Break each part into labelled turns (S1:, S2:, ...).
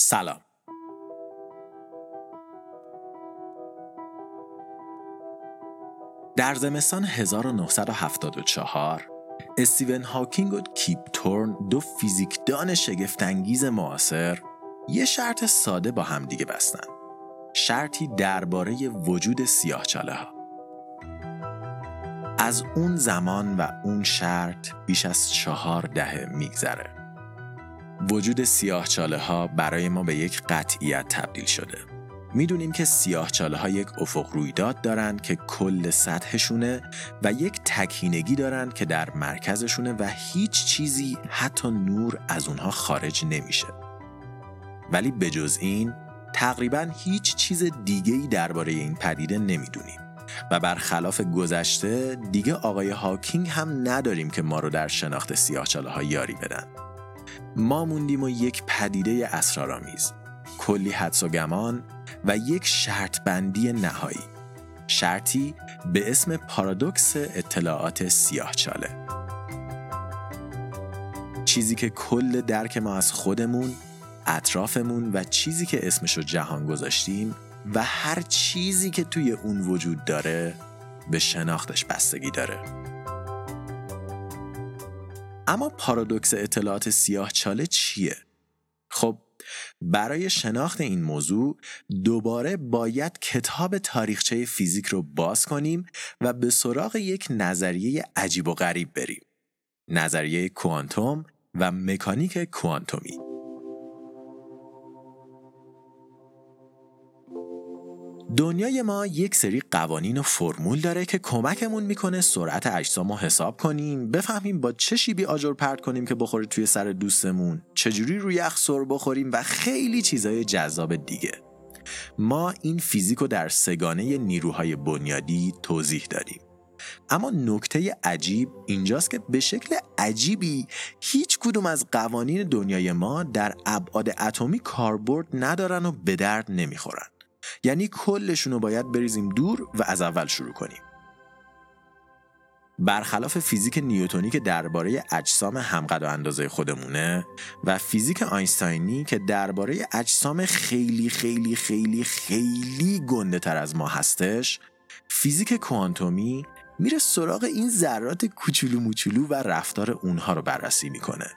S1: سلام. در زمستان 1974 استیون هاکینگ و کیپ تورن دو فیزیکدان شگفتانگیز معاصر یه شرط ساده با هم دیگه بستن. شرطی درباره وجود سیاهچاله ها از اون زمان و اون شرط بیش از چهار دهه میگذره. وجود سیاهچاله ها برای ما به یک قطعیت تبدیل شده. می‌دونیم که سیاهچاله ها یک افق رویداد دارن که کل سطحشونه و یک تکینگی دارن که در مرکزشونه و هیچ چیزی حتی نور از اونها خارج نمیشه. ولی بجز این تقریبا هیچ چیز دیگه ای درباره این پدیده نمی‌دونیم. و برخلاف گذشته دیگه آقای هاکینگ هم نداریم که ما رو در شناخت سیاهچاله ها یاری بدن. ما موندیم و یک پدیده اسرارآمیز کلی حدس و گمان و یک شرط بندی نهایی. شرطی به اسم پارادوکس اطلاعات سیاهچاله چیزی که کل درک ما از خودمون اطرافمون و چیزی که اسمشو جهان گذاشتیم و هر چیزی که توی اون وجود داره به شناختش بستگی داره. اما پارادوکس اطلاعات سیاه چاله چیه؟ خب برای شناخت این موضوع دوباره باید کتاب تاریخچه فیزیک رو باز کنیم و به سراغ یک نظریه عجیب و غریب بریم. نظریه کوانتوم و مکانیک کوانتومی. دنیای ما یک سری قوانین و فرمول داره که کمکمون می‌کنه سرعت اجسام رو حساب کنیم بفهمیم با چه شیبی آجر پرت کنیم که بخوره توی سر دوستمون چجوری روی یخ سر بخوریم و خیلی چیزای جذاب دیگه. ما این فیزیک رو در سگانه نیروهای بنیادی توضیح داریم اما نکته عجیب اینجاست که به شکل عجیبی هیچ کدوم از قوانین دنیای ما در ابعاد اتمی کاربرد ندارن و به درد نمی‌خورن. یعنی کلشون رو باید بریزیم دور و از اول شروع کنیم. برخلاف فیزیک نیوتونی که درباره اجسام همقد و اندازه خودمونه و فیزیک آینستاینی که درباره اجسام خیلی خیلی خیلی خیلی گنده تر از ما هستش فیزیک کوانتومی میره سراغ این ذرات کوچولو موچولو و رفتار اونها رو بررسی می‌کنه.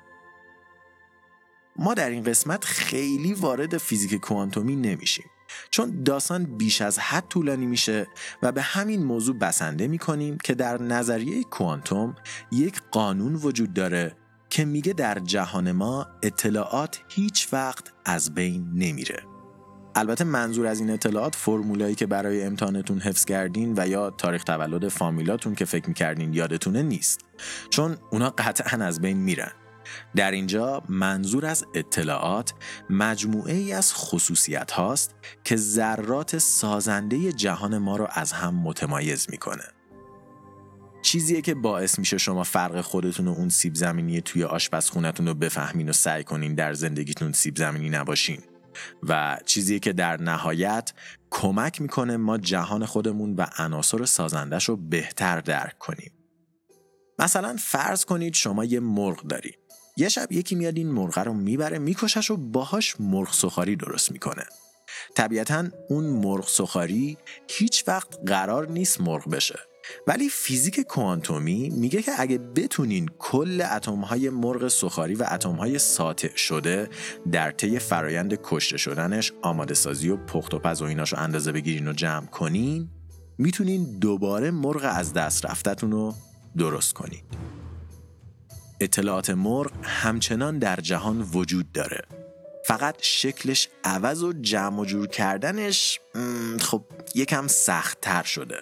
S1: ما در این قسمت خیلی وارد فیزیک کوانتومی نمیشیم. چون داستان بیش از حد طولانی میشه و به همین موضوع بسنده می‌کنیم که در نظریه کوانتوم یک قانون وجود داره که میگه در جهان ما اطلاعات هیچ وقت از بین نمیره. البته منظور از این اطلاعات فرمولایی که برای امتحانتون حفظ کردین و یا تاریخ تولد فامیلاتون که فکر می‌کردین یادتونه نیست. چون اونا قطعا از بین میرن. در اینجا منظور از اطلاعات مجموعه ای از خصوصیت هاست که ذرات سازنده جهان ما رو از هم متمایز می‌کنه. چیزیه که باعث میشه شما فرق خودتون و اون سیب زمینی توی آشپزخونتون رو بفهمین و سعی کنین در زندگیتون سیب زمینی نباشین و چیزیه که در نهایت کمک می‌کنه ما جهان خودمون و عناصر سازندش رو بهتر درک کنیم. مثلا فرض کنید شما یه مرغ دارید یه شب یکی میاد این مرغ رو می‌بره میکشش و باهاش مرغ سخاری درست می‌کنه. طبیعتا اون مرغ سخاری هیچ وقت قرار نیست مرغ بشه. ولی فیزیک کوانتومی میگه که اگه بتونین کل اتمهای مرغ سخاری و اتمهای ساطع شده در طی فرایند کشته شدنش آماده سازی و پخت و پز و ایناشو اندازه بگیرین و جمع کنین می‌تونین دوباره مرغ از دست رفتتون رو درست کنین. اطلاعات مرغ همچنان در جهان وجود داره. فقط شکلش عوض و جمع و جور کردنش خب یکم سخت تر شده.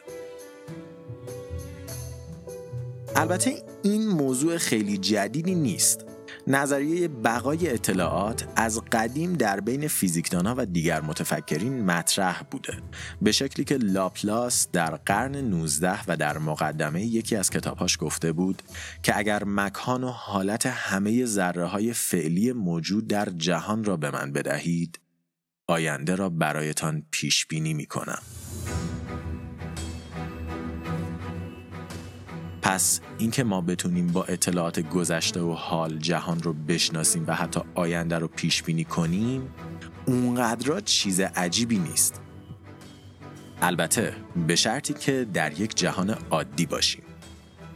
S1: البته این موضوع خیلی جدیدی نیست. نظریه بقای اطلاعات از قدیم در بین فیزیکدانها و دیگر متفکرین مطرح بوده به شکلی که لاپلاس در قرن 19 و در مقدمه یکی از کتابهاش گفته بود که اگر مکان و حالت همه ذره های فعلی موجود در جهان را به من بدهید آینده را برایتان پیش بینی می کنم. پس اینکه ما بتونیم با اطلاعات گذشته و حال جهان رو بشناسیم و حتی آینده رو پیش بینی کنیم اونقدر چیز عجیبی نیست. البته به شرطی که در یک جهان عادی باشیم.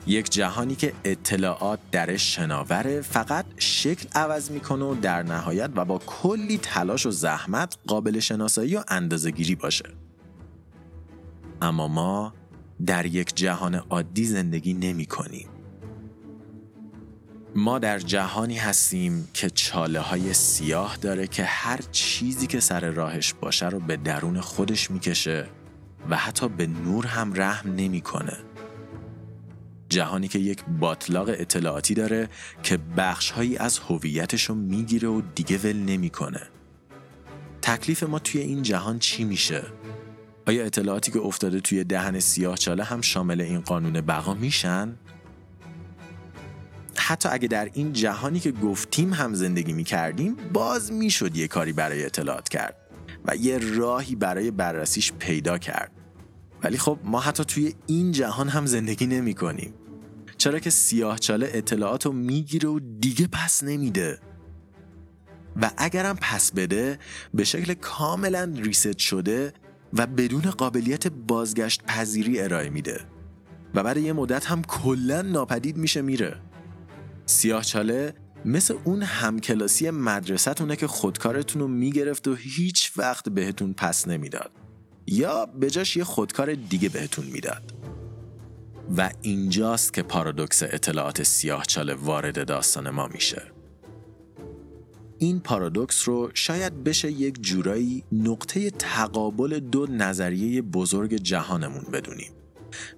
S1: یک جهانی که اطلاعات درش شناوره فقط شکل عوض می‌کنه و در نهایت و با کلی تلاش و زحمت قابل شناسایی و اندازهگیری باشه. اما ما در یک جهان عادی زندگی نمی کنیم. ما در جهانی هستیم که چاله های سیاه داره که هر چیزی که سر راهش باشه رو به درون خودش می‌کشه و حتی به نور هم رحم نمی‌کنه. جهانی که یک باطلاق اطلاعاتی داره که بخشهایی از هویتش رو می‌گیره و دیگه ول نمی‌کنه. تکلیف ما توی این جهان چی میشه؟ آیا اطلاعاتی که افتاده توی دهن سیاه چاله هم شامل این قانون بقا میشن؟ حتی اگه در این جهانی که گفتیم هم زندگی می‌کردیم باز می‌شد یه کاری برای اطلاعات کرد و یه راهی برای بررسیش پیدا کرد. ولی خب ما حتی توی این جهان هم زندگی نمی کنیم چرا که سیاه چاله اطلاعات رو می‌گیره و دیگه پس نمیده. و اگرم پس بده به شکل کاملا ریست شده و بدون قابلیت بازگشت پذیری ارائه میده. و بعد یه مدت هم کلا ناپدید میشه میره. سیاه چاله مثل اون همکلاسی مدرسهتونه که خودکارتون رو می‌گرفت و هیچ وقت بهتون پس نمی‌داد. یا به جاش یه خودکار دیگه بهتون می‌داد. و اینجاست که پارادوکس اطلاعات سیاه چاله وارد داستان ما میشه. این پارادوکس رو شاید بشه یک جورایی نقطه تقابل دو نظریه بزرگ جهانمون بدونیم.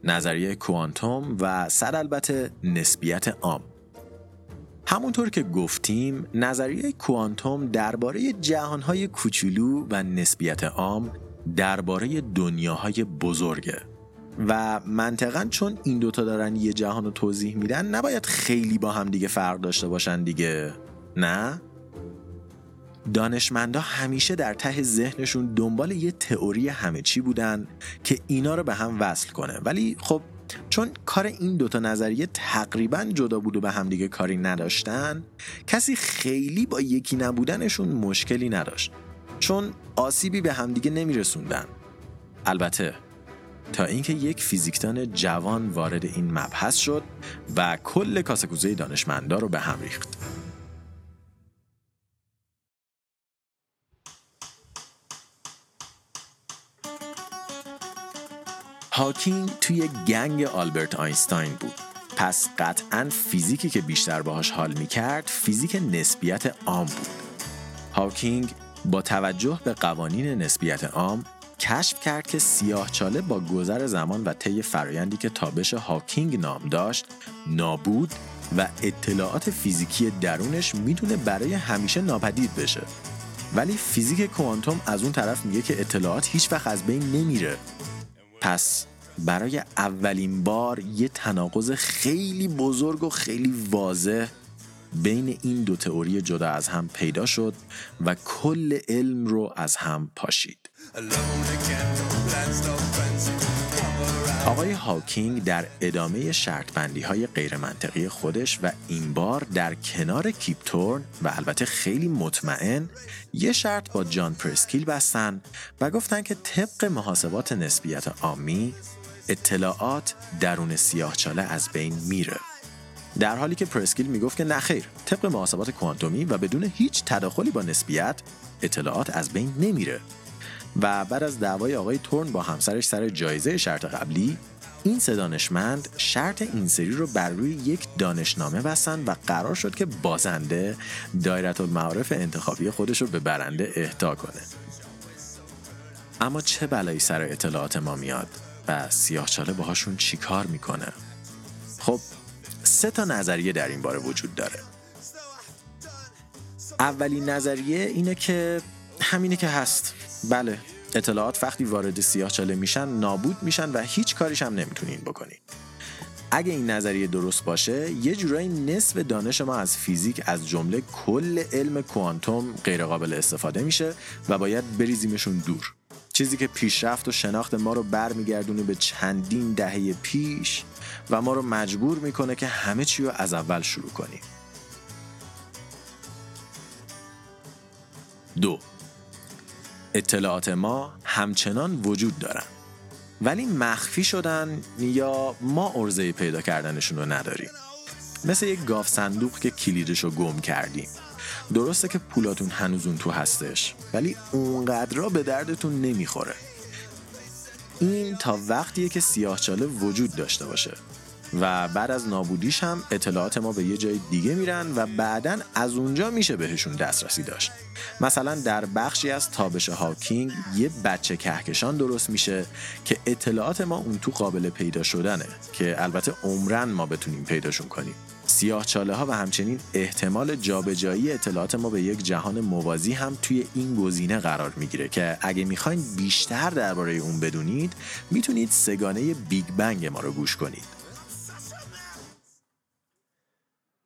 S1: نظریه کوانتوم و صد البته نسبیت عام. همونطور که گفتیم نظریه کوانتوم درباره جهانهای کوچولو و نسبیت عام درباره دنیاهای بزرگه. و منطقا چون این دوتا دارن یه جهان رو توضیح میدن نباید خیلی با هم دیگه فرق داشته باشن دیگه. نه؟ دانشمندا همیشه در ته ذهنشون دنبال یه تئوری همه چی بودن که اینا رو به هم وصل کنه. ولی خب چون کار این دوتا نظریه تقریبا جدا بود و به همدیگه کاری نداشتن کسی خیلی با یکی نبودنشون مشکلی نداشت. چون آسیبی به همدیگه نمیرسوندن. البته تا اینکه یک فیزیکدان جوان وارد این مبحث شد و کل کاسکوزه دانشمندا رو به هم ریخت. هاکینگ توی گنگ آلبرت آینستاین بود. پس قطعا فیزیکی که بیشتر باهاش حال می‌کرد فیزیک نسبیت عام بود. هاکینگ با توجه به قوانین نسبیت عام کشف کرد که سیاه چاله با گذر زمان و طی فرایندی که تابش هاکینگ نام داشت نابود و اطلاعات فیزیکی درونش می‌تونه برای همیشه ناپدید بشه. ولی فیزیک کوانتوم از اون طرف میگه که اطلاعات هیچ وقت از بین نمیره. پس برای اولین بار یه تناقض خیلی بزرگ و خیلی واضح بین این دو تئوری جدا از هم پیدا شد و کل علم رو از هم پاشید. آقای هاکینگ در ادامه شرط بندی های غیر منطقی خودش و این بار در کنار کیپتورن و البته خیلی مطمئن یه شرط با جان پرسکیل بستن و گفتن که طبق محاسبات نسبیت آمی اطلاعات درون سیاهچاله از بین میره. در حالی که پرسکیل می‌گفت که نخیر طبق محاسبات کوانتومی و بدون هیچ تداخلی با نسبیت اطلاعات از بین نمیره. و بعد از دعوای آقای تورن با همسرش سر جایزه شرط قبلی این سه دانشمند شرط این سری رو بر روی یک دانشنامه بستن و قرار شد که بازنده دایره المعارف انتخابی خودش رو به برنده اهدا کنه. اما چه بلایی سر اطلاعات ما میاد و سیاهچاله باهاشون چیکار می‌کنه؟ خب سه تا نظریه در این باره وجود داره. اولین نظریه اینه که همینه که هست. بله. اطلاعات وقتی وارد سیاه چاله میشن نابود میشن و هیچ کاریش هم نمی‌تونین بکنین. اگه این نظریه درست باشه یه جورایی نصف دانش ما از فیزیک از جمله کل علم کوانتوم غیرقابل استفاده میشه و باید بریزیمشون دور. چیزی که پیشرفت و شناخت ما رو برمیگردونه به چندین دهه پیش و ما رو مجبور می‌کنه که همه چی رو از اول شروع کنیم. دو اطلاعات ما همچنان وجود دارن. ولی مخفی شدن یا ما ارزه پیدا کردنشون رو نداریم. مثل یک گاف صندوق که کلیدش رو گم کردیم. درسته که پولاتون هنوز اون تو هستش ولی اونقدر به دردتون نمی‌خوره. این تا وقتیه که سیاهچاله وجود داشته باشه. و بعد از نابودیش هم اطلاعات ما به یه جای دیگه میرن و بعدا از اونجا میشه بهشون دسترسی داشت. مثلا در بخشی از تابش هاکینگ یه بچه کهکشان درست میشه که اطلاعات ما اون تو قابل پیدا شدنه که البته عمرن ما بتونیم پیداشون کنیم. سیاه چاله ها و همچنین احتمال جابجایی اطلاعات ما به یک جهان موازی هم توی این گزینه قرار می‌گیره که اگه می‌خواین بیشتر درباره اون بدونید می‌تونید سگانه بیگ بنگ ما رو گوش کنید.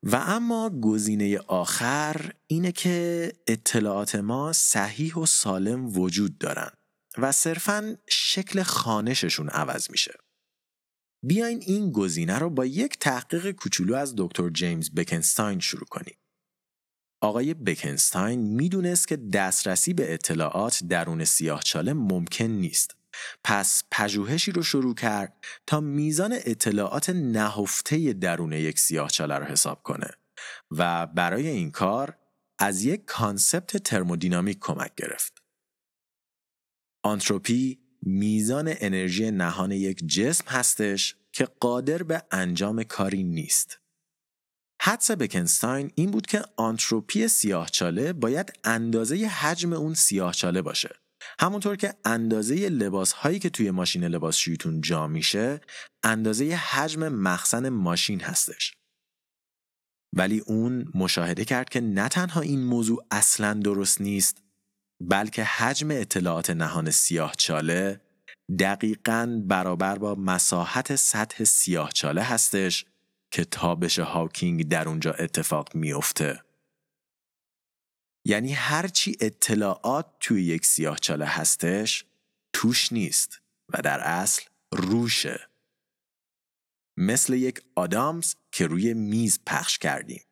S1: و اما گزینه آخر اینه که اطلاعات ما صحیح و سالم وجود دارن و صرفا شکل خانششون عوض میشه. بیاین این گزینه رو با یک تحقیق کوچولو از دکتر جیمز بکنستاین شروع کنیم. آقای بکنستاین می‌دونست که دسترسی به اطلاعات درون سیاهچاله ممکن نیست. پس پژوهشی رو شروع کرد تا میزان اطلاعات نهفته درون یک سیاهچاله رو حساب کنه و برای این کار از یک concept ترمودینامیک کمک گرفت. آنتروپی میزان انرژی نهان یک جسم هستش که قادر به انجام کاری نیست. حدس بکنستاین این بود که آنتروپی سیاهچاله باید اندازه حجم اون سیاهچاله باشه. همونطور که اندازه لباس هایی که توی ماشین لباسشویتون جا میشه اندازه حجم مخزن ماشین هستش. ولی اون مشاهده کرد که نه تنها این موضوع اصلا درست نیست بلکه حجم اطلاعات نهان سیاه چاله دقیقا برابر با مساحت سطح سیاه چاله هستش که تابش هاکینگ در اونجا اتفاق میافته. یعنی هرچی اطلاعات توی یک سیاه چاله هستش توش نیست و در اصل روشه. مثل یک آدامز که روی میز پخش کردیم.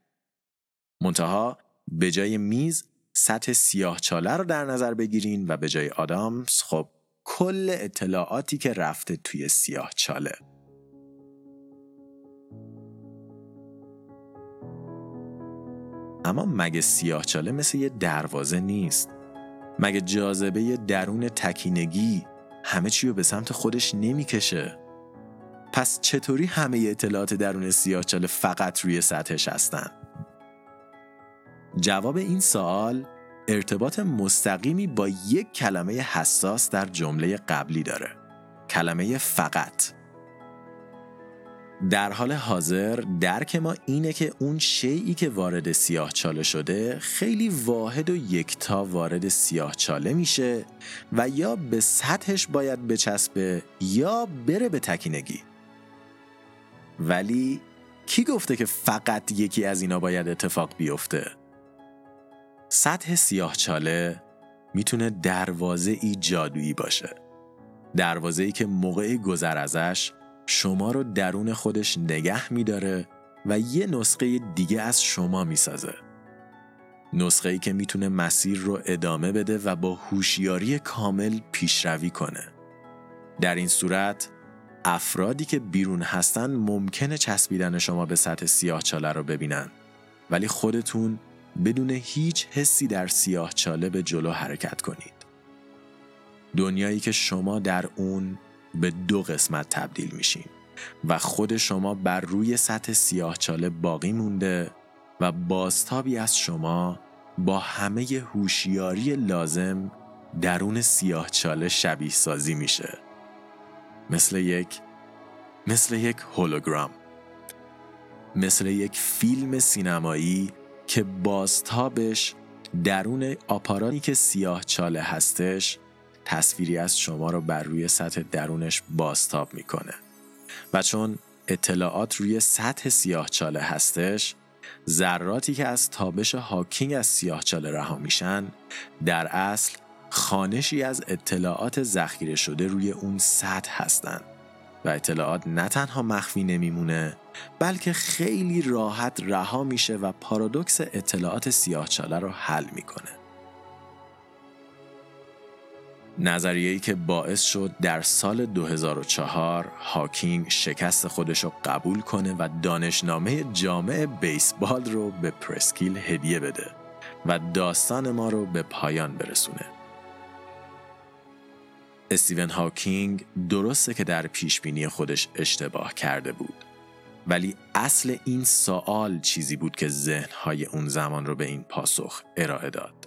S1: منتها به جای میز سطح سیاه چاله رو در نظر بگیرین و به جای آدامز خب کل اطلاعاتی که رفته توی سیاه اما مگه سیاه چاله مثل یه دروازه نیست؟ مگه جاذبه درون تکینگی همه چی رو به سمت خودش نمی‌کشه؟ پس چطوری همه اطلاعات درون سیاهچاله فقط روی سطحش هستن؟ جواب این سوال ارتباط مستقیمی با یک کلمه حساس در جمله قبلی داره. کلمه فقط. در حال حاضر درک ما اینه که اون شیعی که وارد سیاه چاله شده خیلی واحد و یکتا وارد سیاه چاله میشه و یا به سطحش باید بچسبه یا بره به تکینگی ولی کی گفته که فقط یکی از اینا باید اتفاق بیفته؟ سطح سیاه چاله می‌تونه دروازه ای جادویی باشه دروازه ای که موقع گذر ازش شما رو درون خودش نگه میداره و یه نسخه دیگه از شما می‌سازه. نسخه ای که می‌تونه مسیر رو ادامه بده و با هوشیاری کامل پیشروی کنه. در این صورت افرادی که بیرون هستن ممکنه چسبیدن شما به سطح سیاه چاله رو ببینن ولی خودتون بدون هیچ حسی در سیاه چاله به جلو حرکت کنید. دنیایی که شما در اون به دو قسمت تبدیل میشین و خود شما بر روی سطح سیاه چاله باقی مونده و بازتابی از شما با همه هوشیاری لازم درون سیاه چاله شبیه سازی میشه. مثل یک مثل یک هولوگرام. مثل یک فیلم سینمایی که بازتابش درون آپاراتی که سیاه چاله هستش تصویری از شما رو بر روی سطح درونش باستاب می‌کنه. و چون اطلاعات روی سطح سیاهچاله هستش ذراتی که از تابش هاکینگ از سیاهچاله رها میشن در اصل خانشی از اطلاعات ذخیره شده روی اون سطح هستند و اطلاعات نه تنها مخفی نمیمونه بلکه خیلی راحت رها میشه و پارادوکس اطلاعات سیاهچاله رو حل می‌کنه. نظریه‌ای که باعث شد در سال 2004 هاکینگ شکست خودش رو قبول کنه و دانشنامه جامع بیسبال رو به پرسکیل هدیه بده و داستان ما رو به پایان برسونه. استیون هاکینگ درسته که در پیشبینی خودش اشتباه کرده بود ولی اصل این سوال چیزی بود که ذهنهای اون زمان رو به این پاسخ ارائه داد.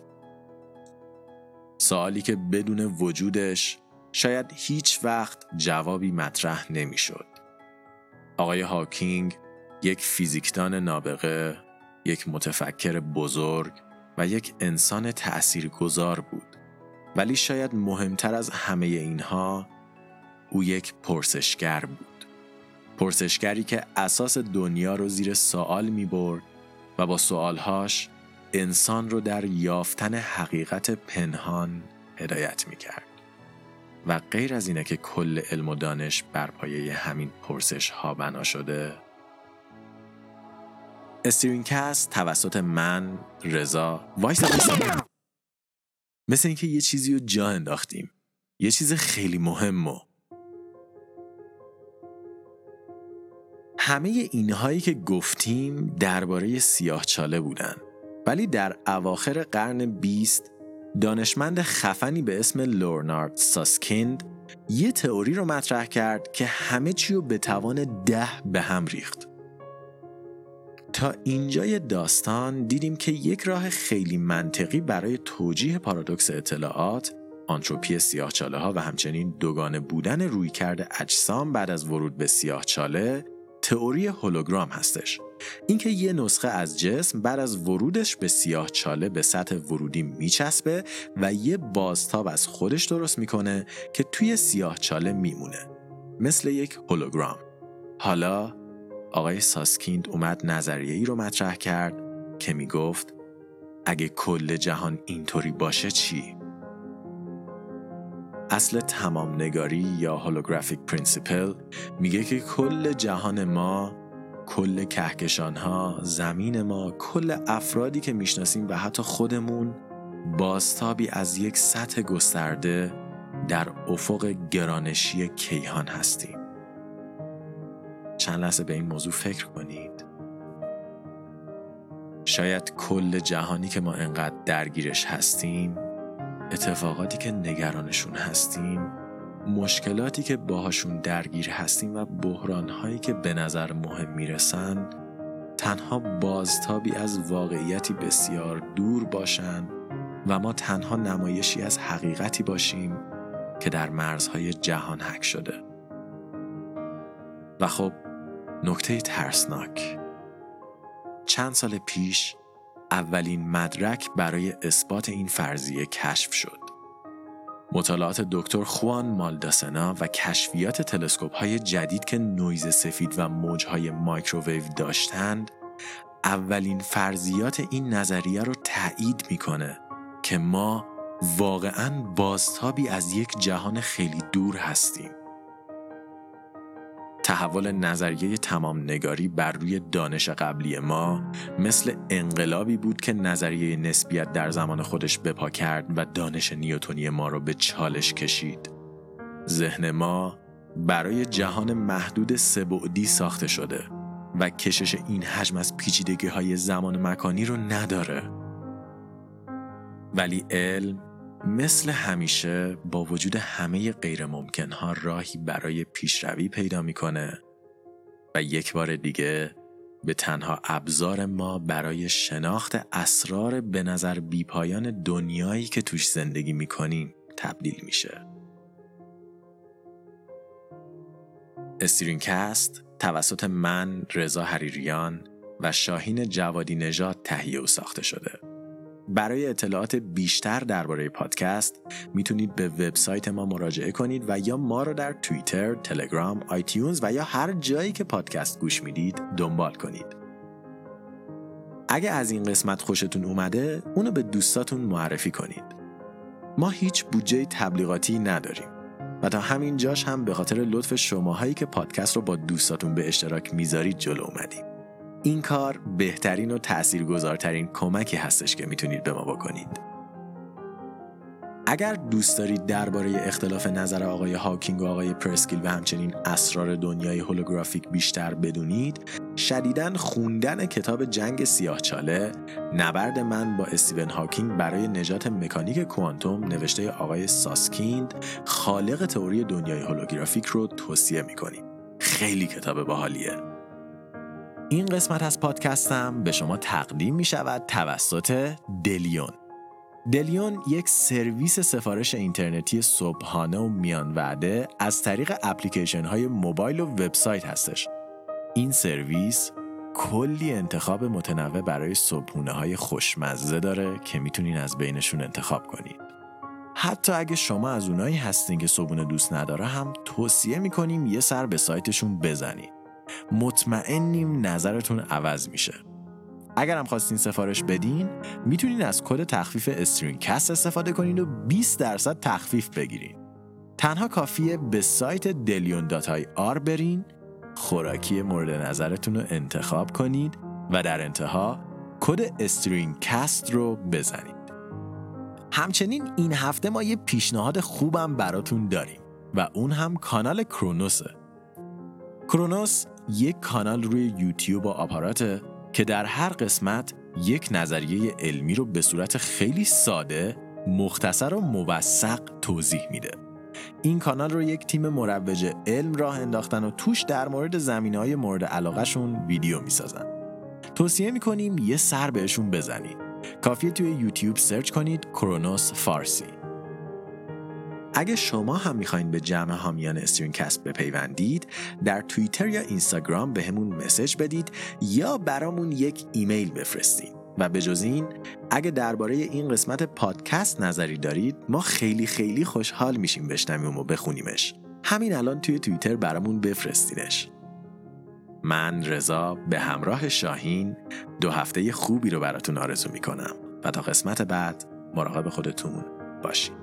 S1: سوالی که بدون وجودش شاید هیچ وقت جوابی مطرح نمی‌شد. آقای هاکینگ یک فیزیکدان نابغه، یک متفکر بزرگ و یک انسان تأثیرگذار بود. ولی شاید مهمتر از همه اینها او یک پرسشگر بود. پرسشگری که اساس دنیا رو زیر سوال می برد و با سوالهاش انسان رو در یافتن حقیقت پنهان هدایت می کرد. و غیر از اینه که کل علم و دانش بر پایه همین پرسش ها بنا شده استرینکست توسط من رضا وایسا. مثل اینکه یه چیزی رو جا انداختیم. یه چیز خیلی مهم و همه اینهایی که گفتیم درباره سیاه چاله بودن. ولی در اواخر قرن بیست دانشمند خفنی به اسم لورنارد ساسکیند یه تئوری رو مطرح کرد که همه چی رو به توان ده به هم ریخت. تا اینجای داستان دیدیم که یک راه خیلی منطقی برای توجیه پارادوکس اطلاعات آنتروپی سیاهچاله ها و همچنین دوگانه بودن روی کرده اجسام بعد از ورود به سیاهچاله تئوری هولوگرام هستش. اینکه یه نسخه از جسم بعد از ورودش به سیاه چاله به سطح ورودی میچسبه و یه بازتاب از خودش درست می‌کنه که توی سیاه چاله میمونه مثل یک هولوگرام حالا آقای ساسکیند اومد نظریه ای رو مطرح کرد که می‌گفت اگه کل جهان اینطوری باشه چی؟ اصل تمام نگاری یا holographic principle میگه که کل جهان ما کل کهکشان ها زمین ما کل افرادی که می‌شناسیم و حتی خودمون بازتابی از یک سطح گسترده در افق گرانشی کیهان هستیم. چند لحظه به این موضوع فکر کنید. شاید کل جهانی که ما انقدر درگیرش هستیم اتفاقاتی که نگرانشون هستیم مشکلاتی که باهاشون درگیر هستیم و بحرانهایی که به نظر مهم می‌رسن تنها بازتابی از واقعیتی بسیار دور باشند و ما تنها نمایشی از حقیقتی باشیم که در مرزهای جهان حک شده و خب نکته ترسناک چند سال پیش اولین مدرک برای اثبات این فرضیه کشف شد. مطالعات دکتر خوان مالداسنا و کشفیات تلسکوپ های جدید که نویز سفید و موجهای مایکروویو داشتند اولین فرضیات این نظریه رو تایید می‌کنه که ما واقعا بازتابی از یک جهان خیلی دور هستیم. تحول نظریه تمام نگاری بر روی دانش قبلی ما مثل انقلابی بود که نظریه نسبیت در زمان خودش بپا کرد و دانش نیوتونی ما را به چالش کشید. ذهن ما برای جهان محدود سبعدی ساخته شده و کشش این حجم از پیچیدگی های زمان مکانی رو نداره. ولی علم مثل همیشه با وجود همه غیر ها راهی برای پیشروی پیدا می‌کنه و یک بار دیگه به تنها ابزار ما برای شناخت اسرار به نظر بیپایان دنیایی که توش زندگی می‌کنیم تبدیل میشه. استرینکست توسط من رضا حریریان و شاهین جوادی نژاد تهیه و ساخته شده. برای اطلاعات بیشتر درباره پادکست می‌تونید به وبسایت ما مراجعه کنید و یا ما رو در توییتر، تلگرام، آیتیونز و یا هر جایی که پادکست گوش می‌دید دنبال کنید. اگه از این قسمت خوشتون اومده، اونو به دوستاتون معرفی کنید. ما هیچ بودجه تبلیغاتی نداریم و تا همین جاش هم به خاطر لطف شماهایی که پادکست رو با دوستاتون به اشتراک می‌ذارید جلو اومدیم. این کار بهترین و تاثیرگذارترین کمکی هستش که می‌تونید به ما بکنید. اگر دوست دارید درباره اختلاف نظر آقای هاکینگ و آقای پرسکیل و همچنین اسرار دنیای هولوگرافیک بیشتر بدونید شدیداً خوندن کتاب جنگ سیاهچاله نبرد من با استیون هاکینگ برای نجات مکانیک کوانتوم نوشته آقای ساسکیند خالق تئوری دنیای هولوگرافیک رو توصیه می‌کنیم خیلی کتاب باحالیه این قسمت از پادکستم به شما تقدیم می شود توسط دلیون دلیون یک سرویس سفارش اینترنتی صبحانه و میان وعده از طریق اپلیکیشن های موبایل و وبسایت هستش. این سرویس کلی انتخاب متنوع برای صبحونه های خوشمزه داره که می‌تونین از بینشون انتخاب کنید. حتی اگه شما از اونایی هستین که صبحونه دوست نداره هم توصیه می‌کنیم یه سر به سایتشون بزنید. مطمئنیم نظرتون عوض میشه. اگر هم خواستین سفارش بدین می‌تونین از کد تخفیف StringCast استفاده کنین و 20 درصد تخفیف بگیرین. تنها کافیه به سایت دلیون dot ir برین خوراکی مورد نظرتون رو انتخاب کنید و در انتها کد استرین کست رو بزنید همچنین این هفته ما یه پیشنهاد خوبم براتون داریم و اون هم کانال کرونوسه. کرونوس یک کانال روی یوتیوب و آپاراته که در هر قسمت یک نظریه علمی رو به صورت خیلی ساده، مختصر و موثق توضیح میده. این کانال رو یک تیم مروج علم راه انداختن و توش در مورد زمین های مورد علاقهشون ویدیو می‌سازن. توصیه می‌کنیم یه سر بهشون بزنید. کافیه توی یوتیوب سرچ کنید کرونوس فارسی. اگه شما هم می‌خواین به جمع حامیان StringCast بپیوندید در توییتر یا اینستاگرام بهمون message بدید یا برامون یک ایمیل بفرستید و به جز این اگه درباره این قسمت پادکست نظری دارید ما خیلی خیلی خوشحال میشیم بشنویم و بخونیمش. همین الان توی توییتر برامون بفرستینش. من رضا به همراه شاهین دو هفته خوبی رو براتون آرزو می‌کنم و تا قسمت بعد مراقب خودتون باشید